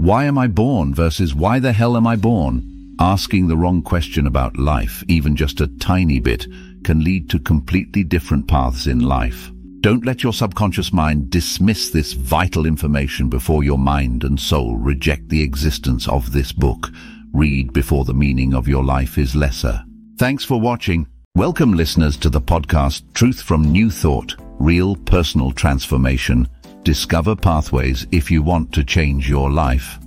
Why am I born versus why the hell am I born? Asking the wrong question about life, even just a tiny bit, can lead to completely different paths in life. Don't let your subconscious mind dismiss this vital information before your mind and soul reject the existence of this book. Read before the meaning of your life is lesser. Thanks for watching. Welcome listeners to the podcast Truth from New Thought, Real Personal Transformation. Discover pathways if you want to change your life.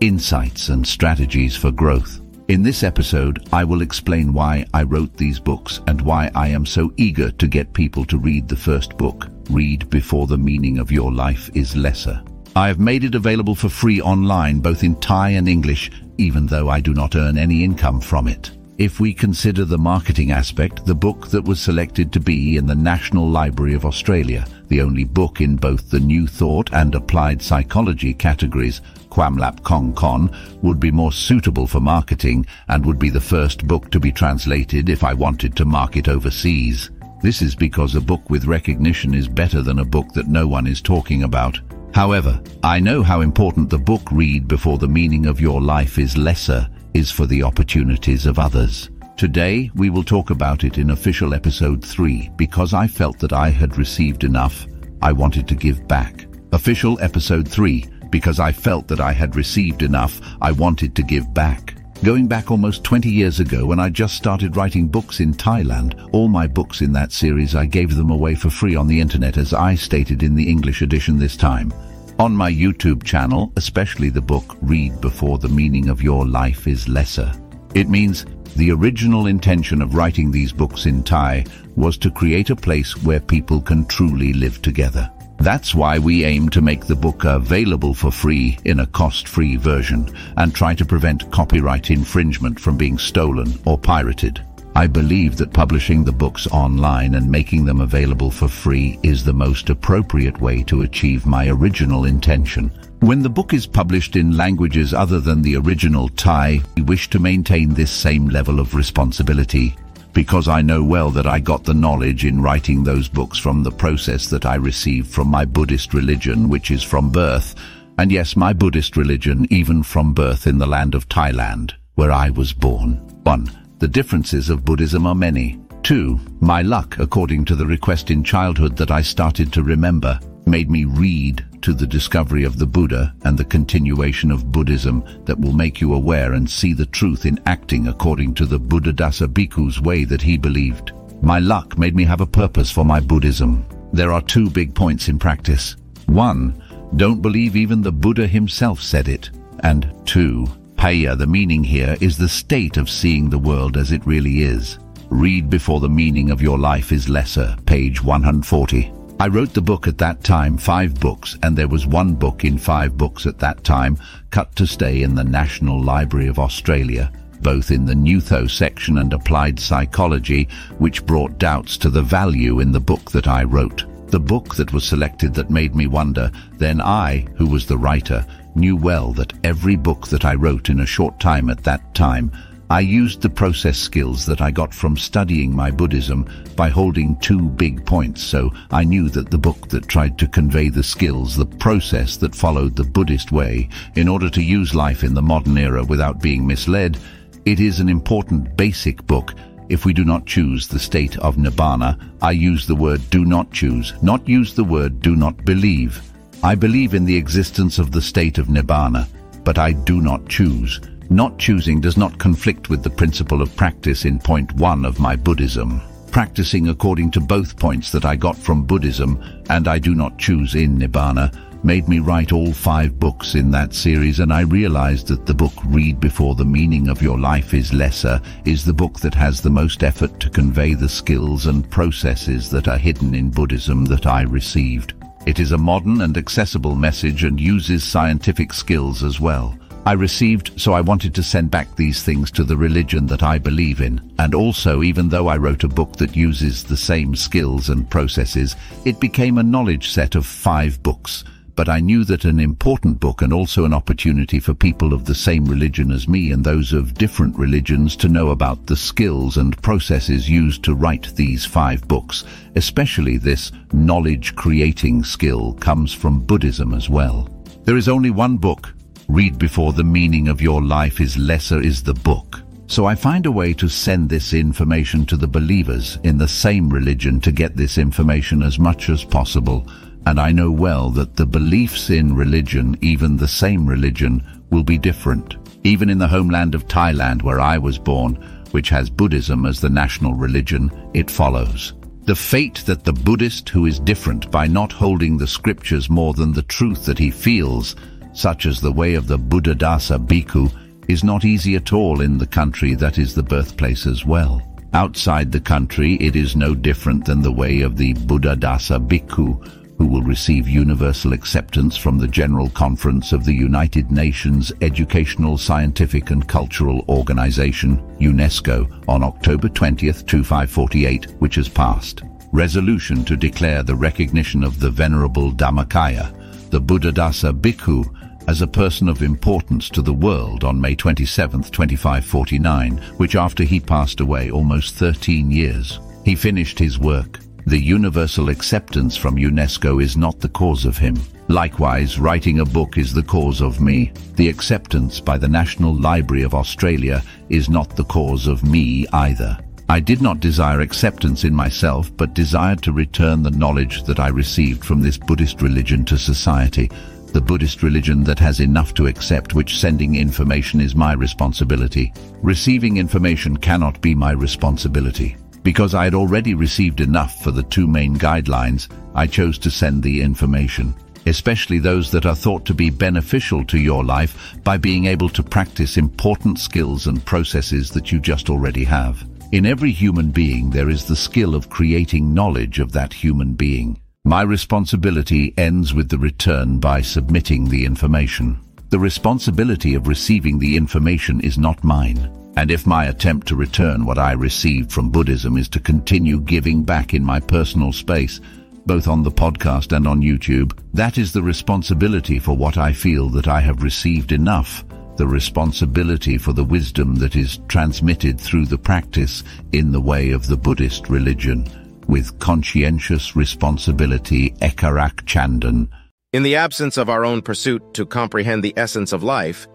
Insights and strategies for growth. In this episode, I will explain why I wrote these books and why I am so eager to get people to read the first book, Read Before the Meaning of Your Life is Lesser. I have made it available for free online, both in Thai and English, even though I do not earn any income from it. If we consider the marketing aspect, the book that was selected to be in the National Library of Australia, the only book in both the New Thought and Applied Psychology categories, Quamlap Kong Kon, would be more suitable for marketing and would be the first book to be translated if I wanted to market overseas. This is because a book with recognition is better than a book that no one is talking about. However, I know how important the book Read Before the Meaning of Your Life is Lesser is for the opportunities of others. Today, we will talk about it in official episode 3 because I felt that I had received enough. I wanted to give back. Official episode 3 because I felt that I had received enough. I wanted to give back. Going back almost 20 years ago when I just started writing books in Thailand, all my books in that series I gave them away for free on the internet as I stated in the English edition this time. On my YouTube channel, especially the book Read Before the Meaning of Your Life is Lesser. It means the original intention of writing these books in Thai was to create a place where people can truly live together. That's why we aim to make the book available for free in a cost-free version and try to prevent copyright infringement from being stolen or pirated. I believe that publishing the books online and making them available for free is the most appropriate way to achieve my original intention. When the book is published in languages other than the original Thai, we wish to maintain this same level of responsibility because I know well that I got the knowledge in writing those books from the process that I received from my Buddhist religion, which is from birth, and yes, my Buddhist religion even from birth in the land of Thailand, where I was born. 1. The differences of Buddhism are many. 2. My luck, according to the request in childhood that I started to remember, made me read to the discovery of the Buddha and the continuation of Buddhism that will make you aware and see the truth in acting according to the Buddhadasa Bhikkhu's way that he believed. My luck made me have a purpose for my Buddhism. There are two big points in practice. One, don't believe even the Buddha himself said it. And two, Paya, the meaning here, is the state of seeing the world as it really is. Read before the meaning of your life is lesser, page 140. I wrote the book at that time, five books, and there was one book in five books at that time, cut to stay in the National Library of Australia, both in the New Thought section and applied psychology, which brought doubts to the value in the book that I wrote. The book that was selected that made me wonder, then I, who was the writer, knew well that every book that I wrote in a short time at that time, I used the process skills that I got from studying my Buddhism by holding two big points, so I knew that the book that tried to convey the skills, the process that followed the Buddhist way, in order to use life in the modern era without being misled, it is an important basic book if we do not choose the state of Nibbana, I use the word do not choose, not use the word do not believe. I believe in the existence of the state of Nibbana, but I do not choose. Not choosing does not conflict with the principle of practice in point one of my Buddhism. Practicing according to both points that I got from Buddhism and I do not choose in Nibbana made me write all five books in that series and I realized that the book Read Before the Meaning of Your Life is Lesser is the book that has the most effort to convey the skills and processes that are hidden in Buddhism that I received. It is a modern and accessible message and uses scientific skills as well. I received, so I wanted to send back these things to the religion that I believe in. And also, even though I wrote a book that uses the same skills and processes, it became a knowledge set of five books but I knew that an important book and also an opportunity for people of the same religion as me and those of different religions to know about the skills and processes used to write these five books, especially this knowledge creating skill comes from Buddhism as well. There is only one book, Read before the meaning of your life is lesser is the book. So I find a way to send this information to the believers in the same religion to get this information as much as possible. And I know well that the beliefs in religion, even the same religion, will be different. Even in the homeland of Thailand where I was born, which has Buddhism as the national religion, it follows. The fate that the Buddhist who is different by not holding the scriptures more than the truth that he feels, such as the way of the Buddhadasa bhikkhu, is not easy at all in the country that is the birthplace as well. Outside the country, it is no different than the way of the Buddhadasa bhikkhu, who will receive universal acceptance from the General Conference of the United Nations Educational, Scientific and Cultural Organization, UNESCO, on October 20, 2548, which has passed. Resolution to declare the recognition of the Venerable Dhammakaya, the Buddhadasa Bhikkhu, as a person of importance to the world on May 27, 2549, which after he passed away almost 13 years, he finished his work. The universal acceptance from UNESCO is not the cause of him. Likewise, writing a book is the cause of me. The acceptance by the National Library of Australia is not the cause of me either. I did not desire acceptance in myself, but desired to return the knowledge that I received from this Buddhist religion to society, the Buddhist religion that has enough to accept which sending information is my responsibility. Receiving information cannot be my responsibility. Because I had already received enough for the two main guidelines, I chose to send the information, especially those that are thought to be beneficial to your life by being able to practice important skills and processes that you just already have. In every human being there is the skill of creating knowledge of that human being. My responsibility ends with the return by submitting the information. The responsibility of receiving the information is not mine. And if my attempt to return what I received from Buddhism is to continue giving back in my personal space, both on the podcast and on YouTube, that is the responsibility for what I feel that I have received enough, the responsibility for the wisdom that is transmitted through the practice in the way of the Buddhist religion, with conscientious responsibility Ekarak Chandan. In the absence of our own pursuit to comprehend the essence of life,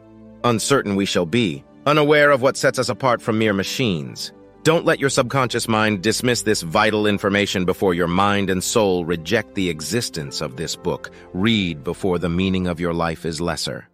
uncertain we shall be, unaware of what sets us apart from mere machines. Don't let your subconscious mind dismiss this vital information before your mind and soul reject the existence of this book. Read before the meaning of your life is lesser.